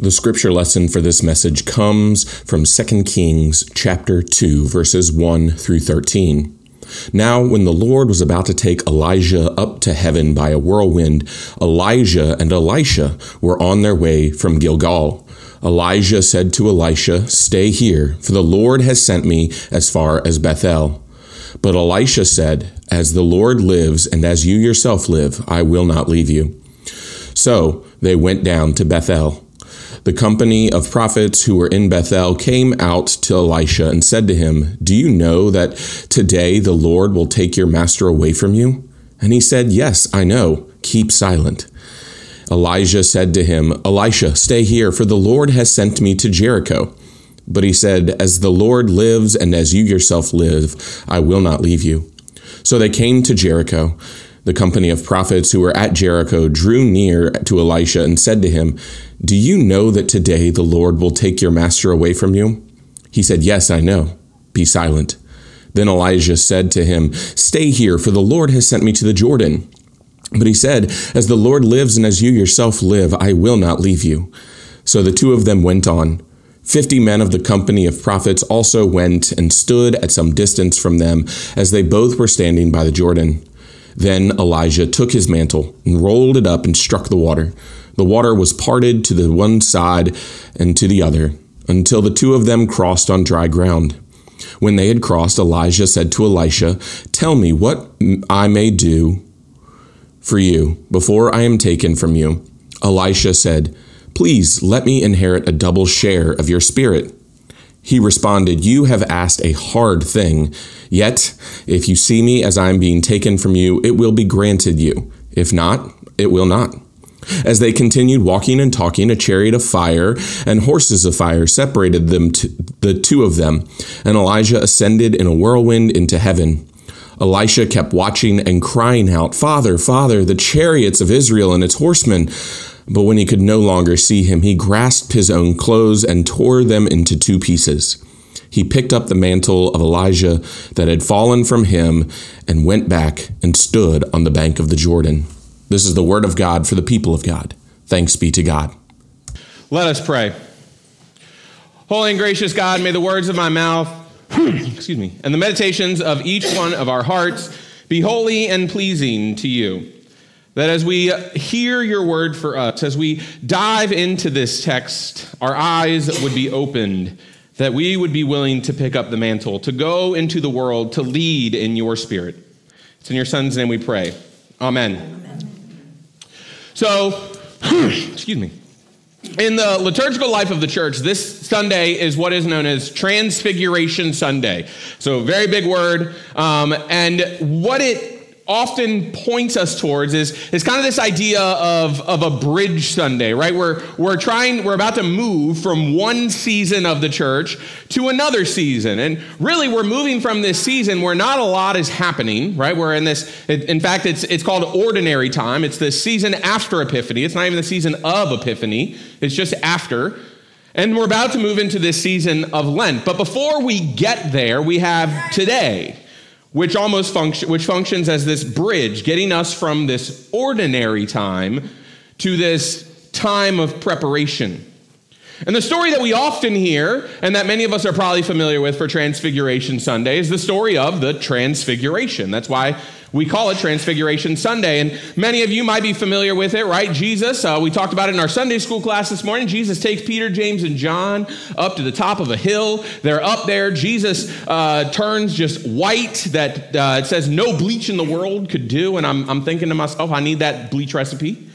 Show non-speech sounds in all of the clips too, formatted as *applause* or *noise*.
The scripture lesson for this message comes from 2 Kings chapter 2 verses 1 through 13. Now, when the Lord was about to take Elijah up to heaven by a whirlwind, Elijah and Elisha were on their way from Gilgal. Elijah said to Elisha, Stay here, for the Lord has sent me as far as Bethel. But Elisha said, As the Lord lives and as you yourself live, I will not leave you. So they went down to Bethel. The company of prophets who were in Bethel came out to Elisha and said to him, Do you know that today the Lord will take your master away from you? And he said, Yes, I know. Keep silent. Elijah said to him, Elisha, stay here, for the Lord has sent me to Jericho. But he said, As the Lord lives and as you yourself live, I will not leave you. So they came to Jericho. The company of prophets who were at Jericho drew near to Elisha and said to him, Do you know that today the Lord will take your master away from you? He said, Yes, I know. Be silent. Then Elijah said to him, Stay here, for the Lord has sent me to the Jordan. But he said, As the Lord lives and as you yourself live, I will not leave you. So the two of them went on. Fifty men of the company of prophets also went and stood at some distance from them as they both were standing by the Jordan. Then Elijah took his mantle and rolled it up and struck the water. The water was parted to the one side and to the other, until the two of them crossed on dry ground. When they had crossed, Elijah said to Elisha, Tell me what I may do for you before I am taken from you. Elisha said, Please let me inherit a double share of your spirit. He responded, You have asked a hard thing. Yet, if you see me as I am being taken from you, it will be granted you. If not, it will not. As they continued walking and talking, a chariot of fire and horses of fire separated them, to, the two of them, and Elijah ascended in a whirlwind into heaven. Elisha kept watching and crying out, Father, Father, the chariots of Israel and its horsemen. But when he could no longer see him, he grasped his own clothes and tore them into two pieces. He picked up the mantle of Elijah that had fallen from him and went back and stood on the bank of the Jordan. This is the word of God for the people of God. Thanks be to God. Let us pray. Holy and gracious God, may the words of my mouth, *clears throat* excuse me, and the meditations of each one of our hearts be holy and pleasing to you. That as we hear your word for us, as we dive into this text, our eyes would be opened, that we would be willing to pick up the mantle, to go into the world, to lead in your spirit. It's in your son's name we pray. Amen. Amen. So, *clears throat* excuse me. In the liturgical life of the church, this Sunday is what is known as Transfiguration Sunday. So, very big word. Um, and what it often points us towards is, is kind of this idea of, of a bridge Sunday, right? We're, we're trying, we're about to move from one season of the church to another season. And really, we're moving from this season where not a lot is happening, right? We're in this, in fact, it's, it's called ordinary time. It's the season after Epiphany. It's not even the season of Epiphany, it's just after. And we're about to move into this season of Lent. But before we get there, we have today which almost function, which functions as this bridge, getting us from this ordinary time to this time of preparation. And the story that we often hear, and that many of us are probably familiar with for Transfiguration Sunday, is the story of the Transfiguration. That's why we call it Transfiguration Sunday, and many of you might be familiar with it, right? Jesus, uh, we talked about it in our Sunday school class this morning. Jesus takes Peter, James, and John up to the top of a hill. They're up there. Jesus uh, turns just white that uh, it says no bleach in the world could do. And I'm, I'm thinking to myself, I need that bleach recipe.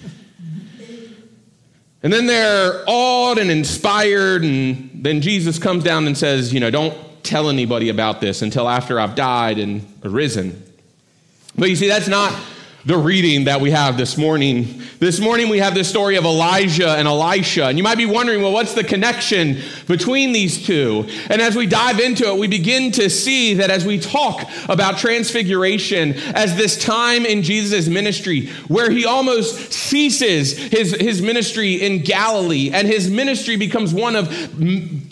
And then they're awed and inspired, and then Jesus comes down and says, You know, don't tell anybody about this until after I've died and arisen. But you see, that's not the reading that we have this morning. This morning we have the story of Elijah and Elisha. And you might be wondering, well, what's the connection between these two? And as we dive into it, we begin to see that as we talk about transfiguration as this time in Jesus' ministry where he almost ceases his, his ministry in Galilee and his ministry becomes one of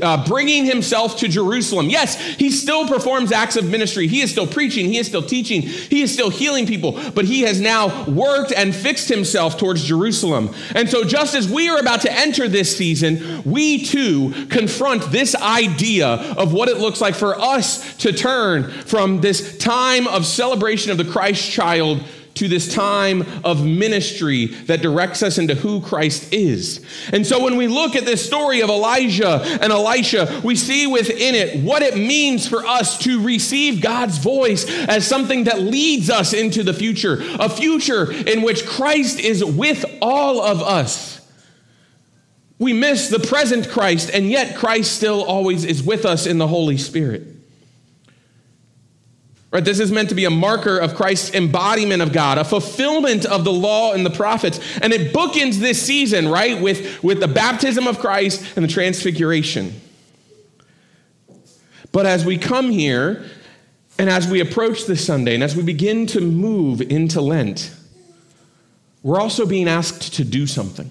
uh, bringing himself to Jerusalem. Yes, he still performs acts of ministry. He is still preaching. He is still teaching. He is still healing people, but he has now worked and fixed himself towards Jerusalem. And so, just as we are about to enter this season, we too confront this idea of what it looks like for us to turn from this time of celebration of the Christ child to this time of ministry that directs us into who Christ is. And so when we look at this story of Elijah and Elisha, we see within it what it means for us to receive God's voice as something that leads us into the future, a future in which Christ is with all of us. We miss the present Christ, and yet Christ still always is with us in the Holy Spirit. Right, this is meant to be a marker of Christ's embodiment of God, a fulfillment of the law and the prophets. And it bookends this season, right, with, with the baptism of Christ and the transfiguration. But as we come here and as we approach this Sunday and as we begin to move into Lent, we're also being asked to do something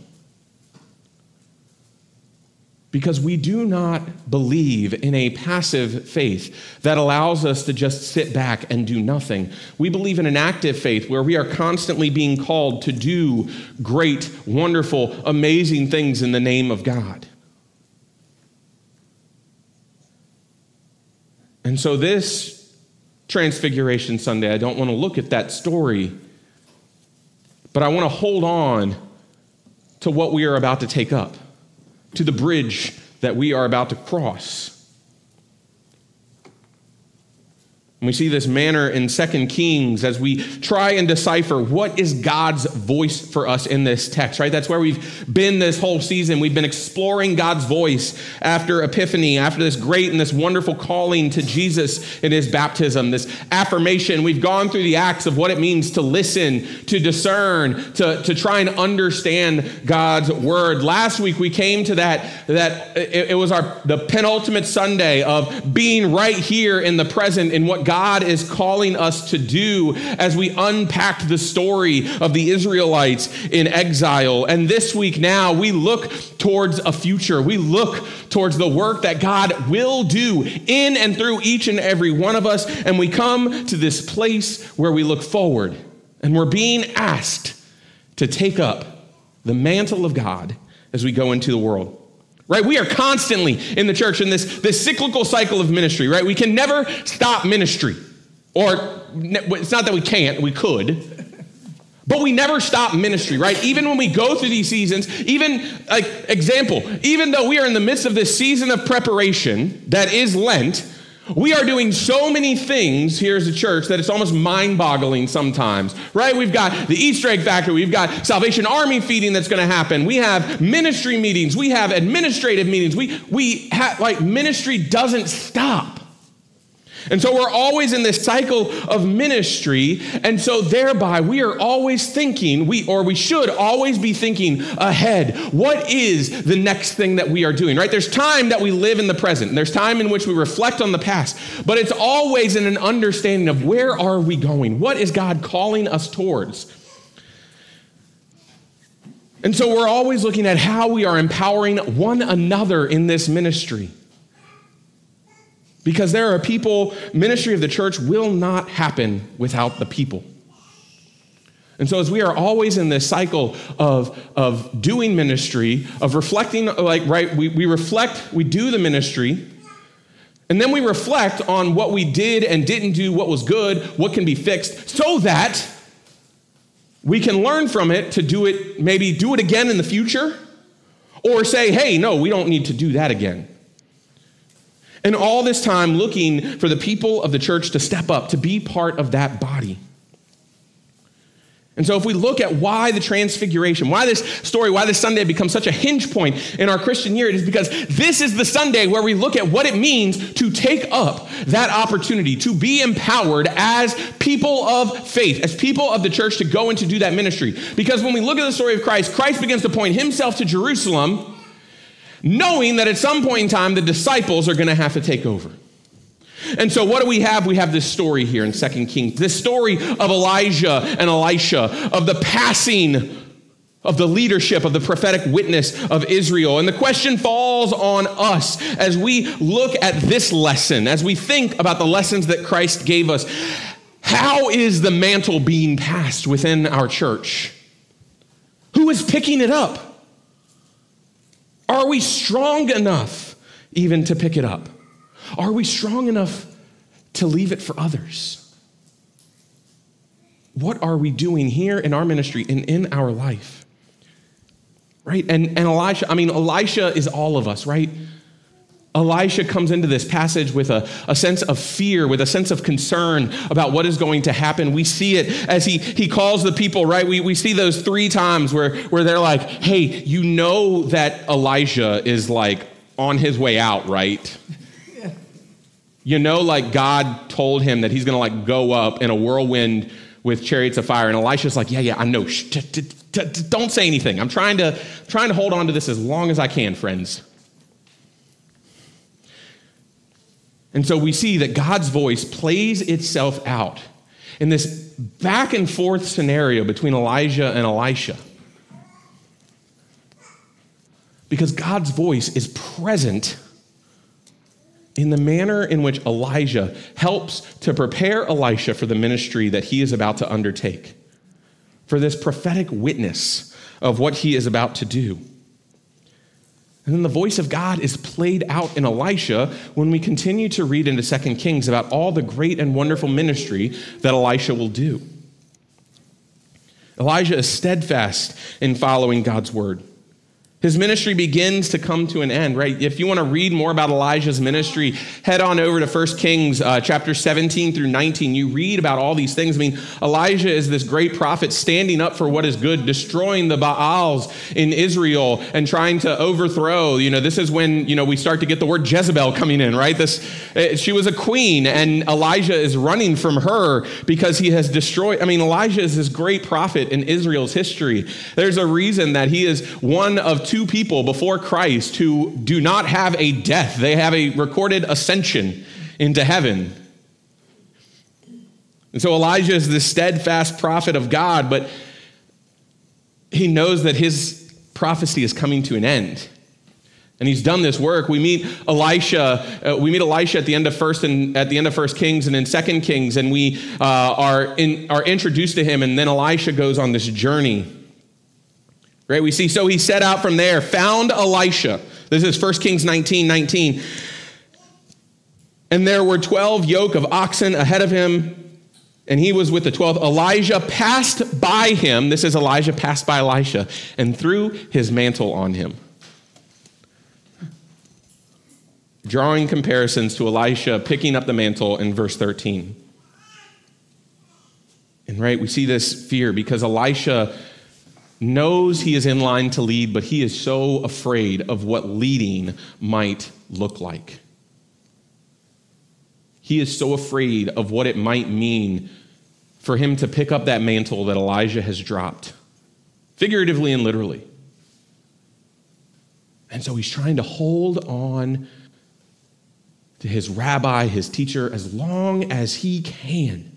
because we do not believe in a passive faith that allows us to just sit back and do nothing. We believe in an active faith where we are constantly being called to do great, wonderful, amazing things in the name of God. And so, this Transfiguration Sunday, I don't want to look at that story, but I want to hold on to what we are about to take up to the bridge that we are about to cross. And we see this manner in Second Kings as we try and decipher what is God's voice for us in this text, right? That's where we've been this whole season. We've been exploring God's voice after Epiphany, after this great and this wonderful calling to Jesus in his baptism, this affirmation. We've gone through the acts of what it means to listen, to discern, to, to try and understand God's word. Last week we came to that, that it, it was our the penultimate Sunday of being right here in the present in what God God is calling us to do as we unpack the story of the Israelites in exile. And this week now, we look towards a future. We look towards the work that God will do in and through each and every one of us. And we come to this place where we look forward and we're being asked to take up the mantle of God as we go into the world right? We are constantly in the church in this, this cyclical cycle of ministry, right? We can never stop ministry. Or it's not that we can't, we could. But we never stop ministry, right? Even when we go through these seasons, even like example, even though we are in the midst of this season of preparation that is Lent, we are doing so many things here as a church that it's almost mind boggling sometimes, right? We've got the Easter egg factory, we've got Salvation Army feeding that's going to happen, we have ministry meetings, we have administrative meetings. We, we have, like, ministry doesn't stop. And so we're always in this cycle of ministry. And so thereby we are always thinking, we or we should always be thinking ahead. What is the next thing that we are doing? Right? There's time that we live in the present. There's time in which we reflect on the past. But it's always in an understanding of where are we going? What is God calling us towards? And so we're always looking at how we are empowering one another in this ministry. Because there are people, ministry of the church will not happen without the people. And so, as we are always in this cycle of, of doing ministry, of reflecting, like, right, we, we reflect, we do the ministry, and then we reflect on what we did and didn't do, what was good, what can be fixed, so that we can learn from it to do it, maybe do it again in the future, or say, hey, no, we don't need to do that again. And all this time looking for the people of the church to step up, to be part of that body. And so, if we look at why the transfiguration, why this story, why this Sunday becomes such a hinge point in our Christian year, it is because this is the Sunday where we look at what it means to take up that opportunity, to be empowered as people of faith, as people of the church to go and to do that ministry. Because when we look at the story of Christ, Christ begins to point himself to Jerusalem knowing that at some point in time the disciples are going to have to take over. And so, what do we have? We have this story here in Second Kings this story of Elijah and Elisha, of the passing of the leadership of the prophetic witness of Israel. And the question falls on us as we look at this lesson, as we think about the lessons that Christ gave us. How is the mantle being passed within our church? Who is picking it up? Are we strong enough even to pick it up? Are we strong enough to leave it for others? What are we doing here in our ministry and in our life? Right? And, and Elisha, I mean, Elisha is all of us, right? Elisha comes into this passage with a, a sense of fear, with a sense of concern about what is going to happen. We see it as he, he calls the people, right? We, we see those three times where, where they're like, hey, you know that Elijah is like on his way out, right? You know, like God told him that he's going to like go up in a whirlwind with chariots of fire. And Elisha's like, yeah, yeah, I know. Shh, t- t- t- don't say anything. I'm trying to, trying to hold on to this as long as I can, friends. And so we see that God's voice plays itself out in this back and forth scenario between Elijah and Elisha. Because God's voice is present in the manner in which Elijah helps to prepare Elisha for the ministry that he is about to undertake, for this prophetic witness of what he is about to do. And then the voice of God is played out in Elisha when we continue to read into 2 Kings about all the great and wonderful ministry that Elisha will do. Elijah is steadfast in following God's word. His ministry begins to come to an end, right? If you want to read more about Elijah's ministry, head on over to 1 Kings uh, chapter 17 through 19. You read about all these things. I mean, Elijah is this great prophet standing up for what is good, destroying the Baals in Israel and trying to overthrow. You know, this is when, you know, we start to get the word Jezebel coming in, right? This, uh, she was a queen and Elijah is running from her because he has destroyed. I mean, Elijah is this great prophet in Israel's history. There's a reason that he is one of two people before Christ who do not have a death, they have a recorded ascension into heaven. And so Elijah is the steadfast prophet of God, but he knows that his prophecy is coming to an end. And he's done this work. We meet Elisha. Uh, we meet Elisha at the end of first and at the end of First Kings and in Second Kings, and we uh, are in, are introduced to him. And then Elisha goes on this journey Right? We see, so he set out from there, found Elisha. This is 1 Kings 19 19. And there were 12 yoke of oxen ahead of him, and he was with the 12. Elijah passed by him. This is Elijah passed by Elisha and threw his mantle on him. Drawing comparisons to Elisha picking up the mantle in verse 13. And right, we see this fear because Elisha knows he is in line to lead, but he is so afraid of what leading might look like. He is so afraid of what it might mean for him to pick up that mantle that Elijah has dropped, figuratively and literally. And so he's trying to hold on to his rabbi, his teacher, as long as he can.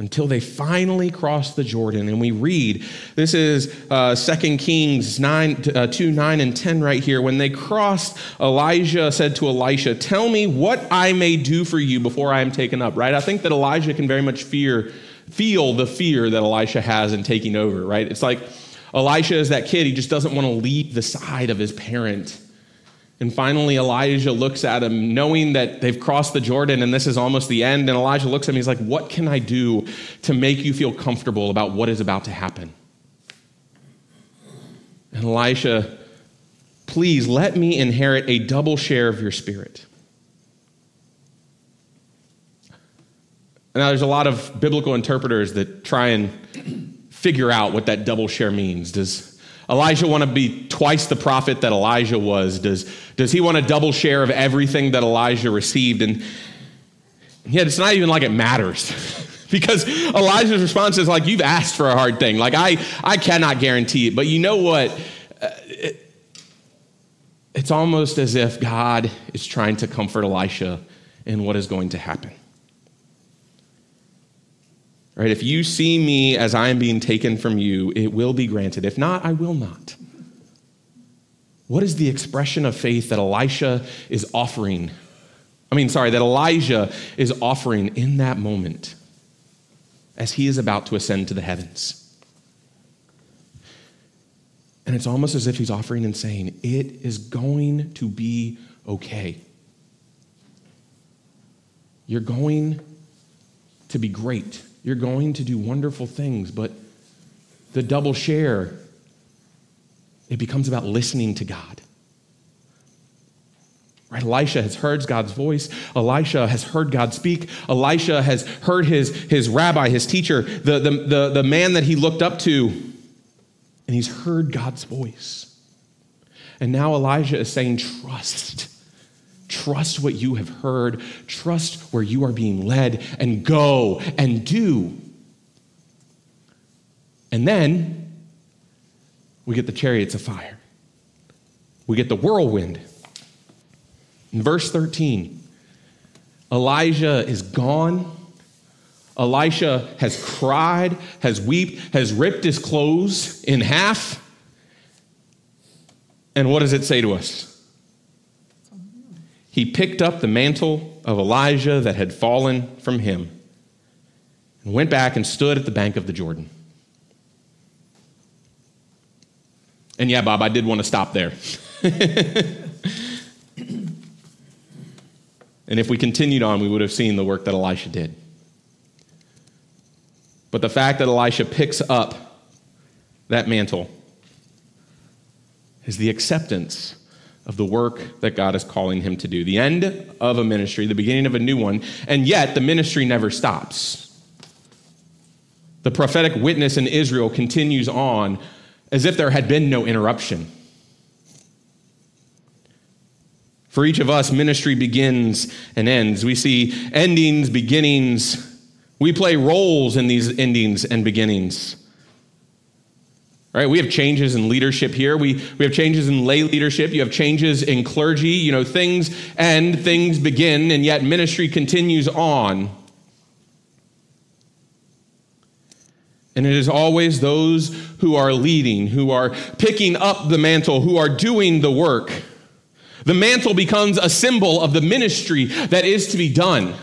Until they finally cross the Jordan. And we read, this is uh, 2 Kings 9, uh, 2, 9, and 10 right here. When they crossed, Elijah said to Elisha, Tell me what I may do for you before I am taken up, right? I think that Elijah can very much fear, feel the fear that Elisha has in taking over, right? It's like Elisha is that kid, he just doesn't want to leave the side of his parent. And finally, Elijah looks at him, knowing that they've crossed the Jordan and this is almost the end. And Elijah looks at him, he's like, What can I do to make you feel comfortable about what is about to happen? And Elisha, please let me inherit a double share of your spirit. Now, there's a lot of biblical interpreters that try and figure out what that double share means. Does Elijah want to be twice the prophet that Elijah was? Does, does he want a double share of everything that Elijah received? And yet it's not even like it matters. *laughs* because Elijah's response is like, you've asked for a hard thing. Like, I, I cannot guarantee it. But you know what? Uh, it, it's almost as if God is trying to comfort Elisha in what is going to happen. Right? If you see me as I am being taken from you, it will be granted. If not, I will not. What is the expression of faith that Elisha is offering I mean, sorry, that Elijah is offering in that moment as he is about to ascend to the heavens. And it's almost as if he's offering and saying, It is going to be okay. You're going to be great. You're going to do wonderful things, but the double share, it becomes about listening to God. Right? Elisha has heard God's voice. Elisha has heard God speak. Elisha has heard his, his rabbi, his teacher, the, the, the, the man that he looked up to, and he's heard God's voice. And now Elijah is saying, Trust. Trust what you have heard. Trust where you are being led, and go and do. And then we get the chariots of fire, we get the whirlwind. In verse 13, Elijah is gone. Elisha has cried, has wept, has ripped his clothes in half. And what does it say to us? He picked up the mantle of Elijah that had fallen from him and went back and stood at the bank of the Jordan. And yeah, Bob, I did want to stop there. *laughs* And if we continued on, we would have seen the work that Elisha did. But the fact that Elisha picks up that mantle is the acceptance of the work that God is calling him to do. The end of a ministry, the beginning of a new one, and yet the ministry never stops. The prophetic witness in Israel continues on as if there had been no interruption. For each of us, ministry begins and ends. We see endings, beginnings. We play roles in these endings and beginnings. Right? We have changes in leadership here. We, we have changes in lay leadership. You have changes in clergy. You know, things end, things begin, and yet ministry continues on. And it is always those who are leading, who are picking up the mantle, who are doing the work the mantle becomes a symbol of the ministry that is to be done.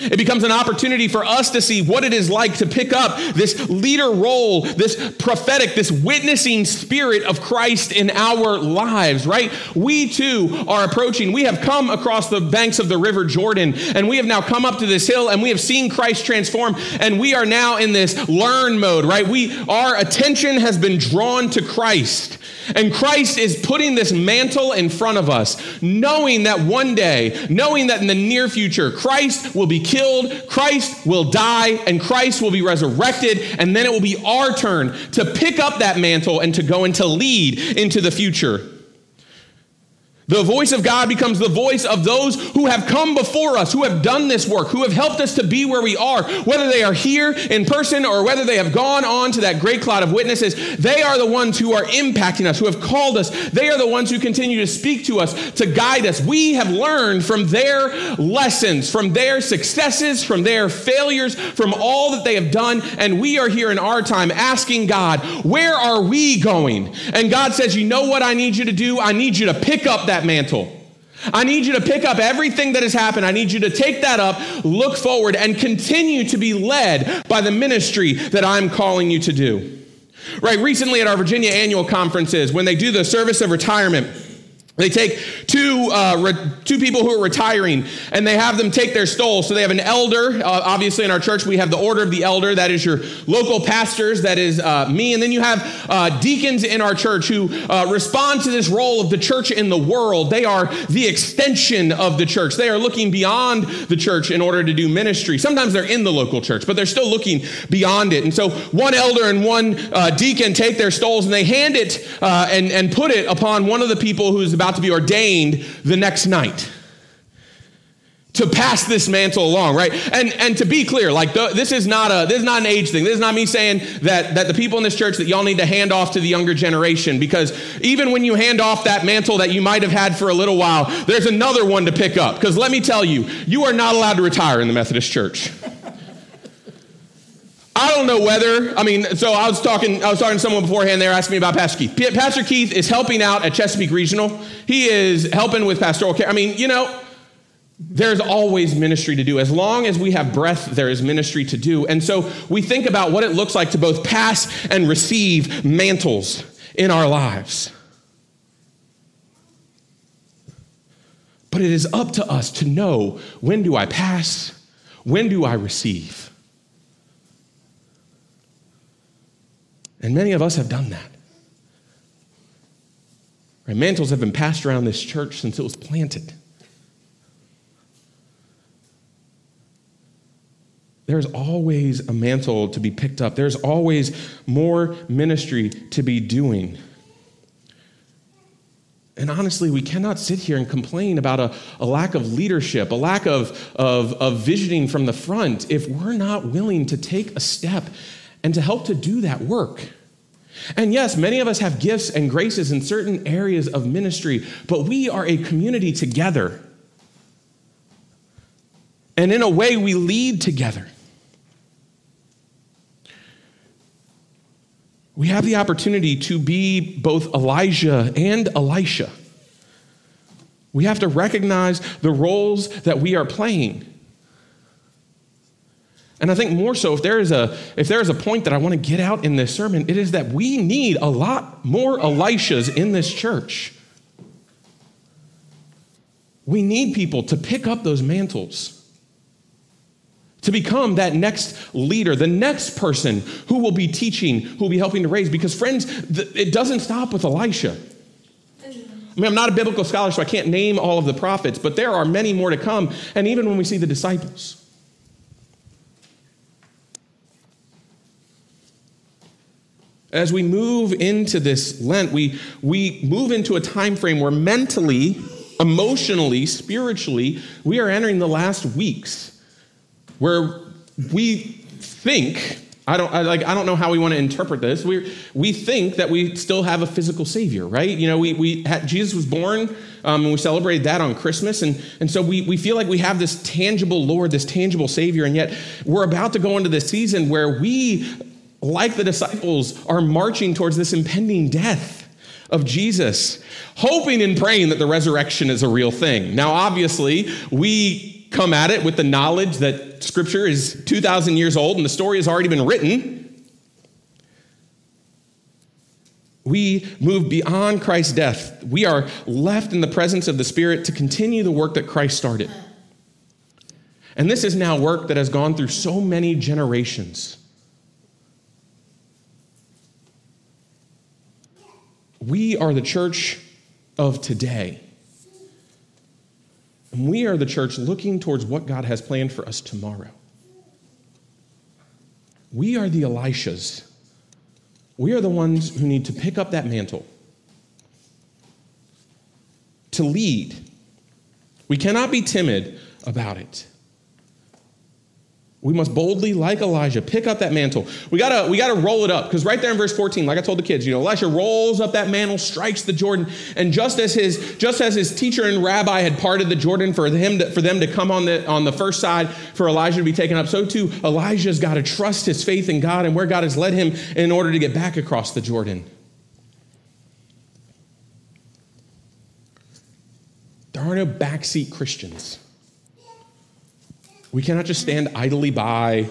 It becomes an opportunity for us to see what it is like to pick up this leader role, this prophetic, this witnessing spirit of Christ in our lives, right? We too are approaching. We have come across the banks of the river Jordan, and we have now come up to this hill, and we have seen Christ transform, and we are now in this learn mode, right? We our attention has been drawn to Christ. And Christ is putting this mantle in front of us, knowing that one day, knowing that in the near future, Christ will be killed, Christ will die, and Christ will be resurrected, and then it will be our turn to pick up that mantle and to go and to lead into the future. The voice of God becomes the voice of those who have come before us, who have done this work, who have helped us to be where we are, whether they are here in person or whether they have gone on to that great cloud of witnesses. They are the ones who are impacting us, who have called us. They are the ones who continue to speak to us, to guide us. We have learned from their lessons, from their successes, from their failures, from all that they have done. And we are here in our time asking God, where are we going? And God says, you know what I need you to do? I need you to pick up that that mantle. I need you to pick up everything that has happened. I need you to take that up, look forward, and continue to be led by the ministry that I'm calling you to do. Right, recently at our Virginia annual conferences, when they do the service of retirement, they take two, uh, re- two people who are retiring and they have them take their stole. So they have an elder. Uh, obviously, in our church, we have the order of the elder. That is your local pastors. That is uh, me. And then you have uh, deacons in our church who uh, respond to this role of the church in the world. They are the extension of the church. They are looking beyond the church in order to do ministry. Sometimes they're in the local church, but they're still looking beyond it. And so one elder and one uh, deacon take their stoles and they hand it and, and put it upon one of the people who's about about to be ordained the next night to pass this mantle along, right? And and to be clear, like the, this is not a this is not an age thing. This is not me saying that that the people in this church that y'all need to hand off to the younger generation because even when you hand off that mantle that you might have had for a little while, there's another one to pick up. Because let me tell you, you are not allowed to retire in the Methodist Church. I don't know whether, I mean, so I was talking, I was talking to someone beforehand, they asking me about Pastor Keith. Pastor Keith is helping out at Chesapeake Regional. He is helping with pastoral care. I mean, you know, there's always ministry to do. As long as we have breath, there is ministry to do. And so we think about what it looks like to both pass and receive mantles in our lives. But it is up to us to know when do I pass? When do I receive? And many of us have done that. Right? Mantles have been passed around this church since it was planted. There's always a mantle to be picked up. There's always more ministry to be doing. And honestly, we cannot sit here and complain about a, a lack of leadership, a lack of, of, of visioning from the front, if we're not willing to take a step and to help to do that work. And yes, many of us have gifts and graces in certain areas of ministry, but we are a community together. And in a way, we lead together. we have the opportunity to be both Elijah and Elisha. We have to recognize the roles that we are playing. And I think more so, if there is a if there is a point that I want to get out in this sermon, it is that we need a lot more Elishas in this church. We need people to pick up those mantles to become that next leader, the next person who will be teaching, who will be helping to raise. Because, friends, it doesn't stop with Elisha. I mean, I'm not a biblical scholar, so I can't name all of the prophets, but there are many more to come. And even when we see the disciples, As we move into this Lent, we, we move into a time frame where mentally, emotionally, spiritually, we are entering the last weeks where we think I don't I, like I don't know how we want to interpret this. We we think that we still have a physical savior, right? You know, we we had, Jesus was born, um, and we celebrated that on Christmas, and and so we we feel like we have this tangible Lord, this tangible Savior, and yet we're about to go into this season where we, like the disciples, are marching towards this impending death of Jesus, hoping and praying that the resurrection is a real thing. Now, obviously, we come at it with the knowledge that Scripture is 2,000 years old and the story has already been written. We move beyond Christ's death. We are left in the presence of the Spirit to continue the work that Christ started. And this is now work that has gone through so many generations. We are the church of today. And we are the church looking towards what God has planned for us tomorrow. We are the Elishas. We are the ones who need to pick up that mantle, to lead. We cannot be timid about it. We must boldly, like Elijah, pick up that mantle. We gotta, we gotta roll it up because right there in verse 14, like I told the kids, you know, Elisha rolls up that mantle, strikes the Jordan, and just as his, just as his teacher and rabbi had parted the Jordan for him to, for them to come on the on the first side for Elijah to be taken up, so too Elijah's got to trust his faith in God and where God has led him in order to get back across the Jordan. There are no backseat Christians. We cannot just stand idly by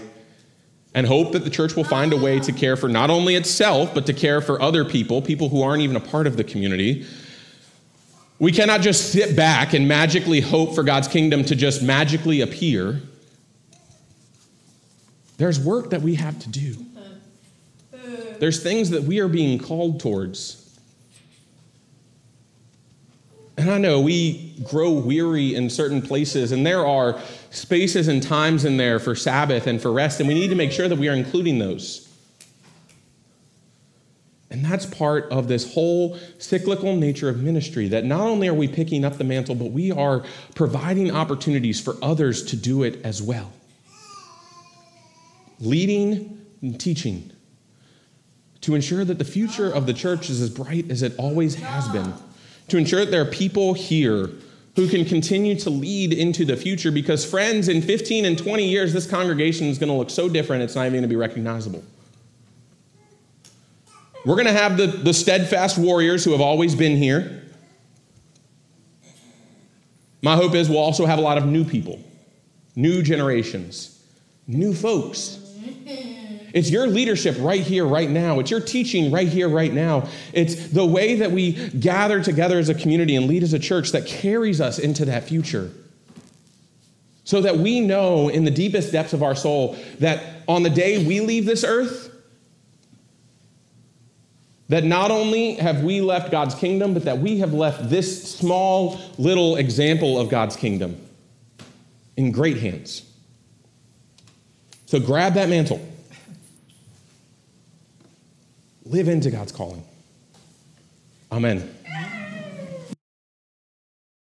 and hope that the church will find a way to care for not only itself, but to care for other people, people who aren't even a part of the community. We cannot just sit back and magically hope for God's kingdom to just magically appear. There's work that we have to do. There's things that we are being called towards. And I know we grow weary in certain places, and there are spaces and times in there for Sabbath and for rest, and we need to make sure that we are including those. And that's part of this whole cyclical nature of ministry that not only are we picking up the mantle, but we are providing opportunities for others to do it as well. Leading and teaching to ensure that the future of the church is as bright as it always has been to ensure that there are people here who can continue to lead into the future because, friends, in 15 and 20 years, this congregation is going to look so different, it's not even going to be recognizable. We're going to have the, the steadfast warriors who have always been here. My hope is we'll also have a lot of new people, new generations, new folks. It's your leadership right here, right now. It's your teaching right here, right now. It's the way that we gather together as a community and lead as a church that carries us into that future. So that we know in the deepest depths of our soul that on the day we leave this earth, that not only have we left God's kingdom, but that we have left this small little example of God's kingdom in great hands. So grab that mantle. Live into God's calling. Amen.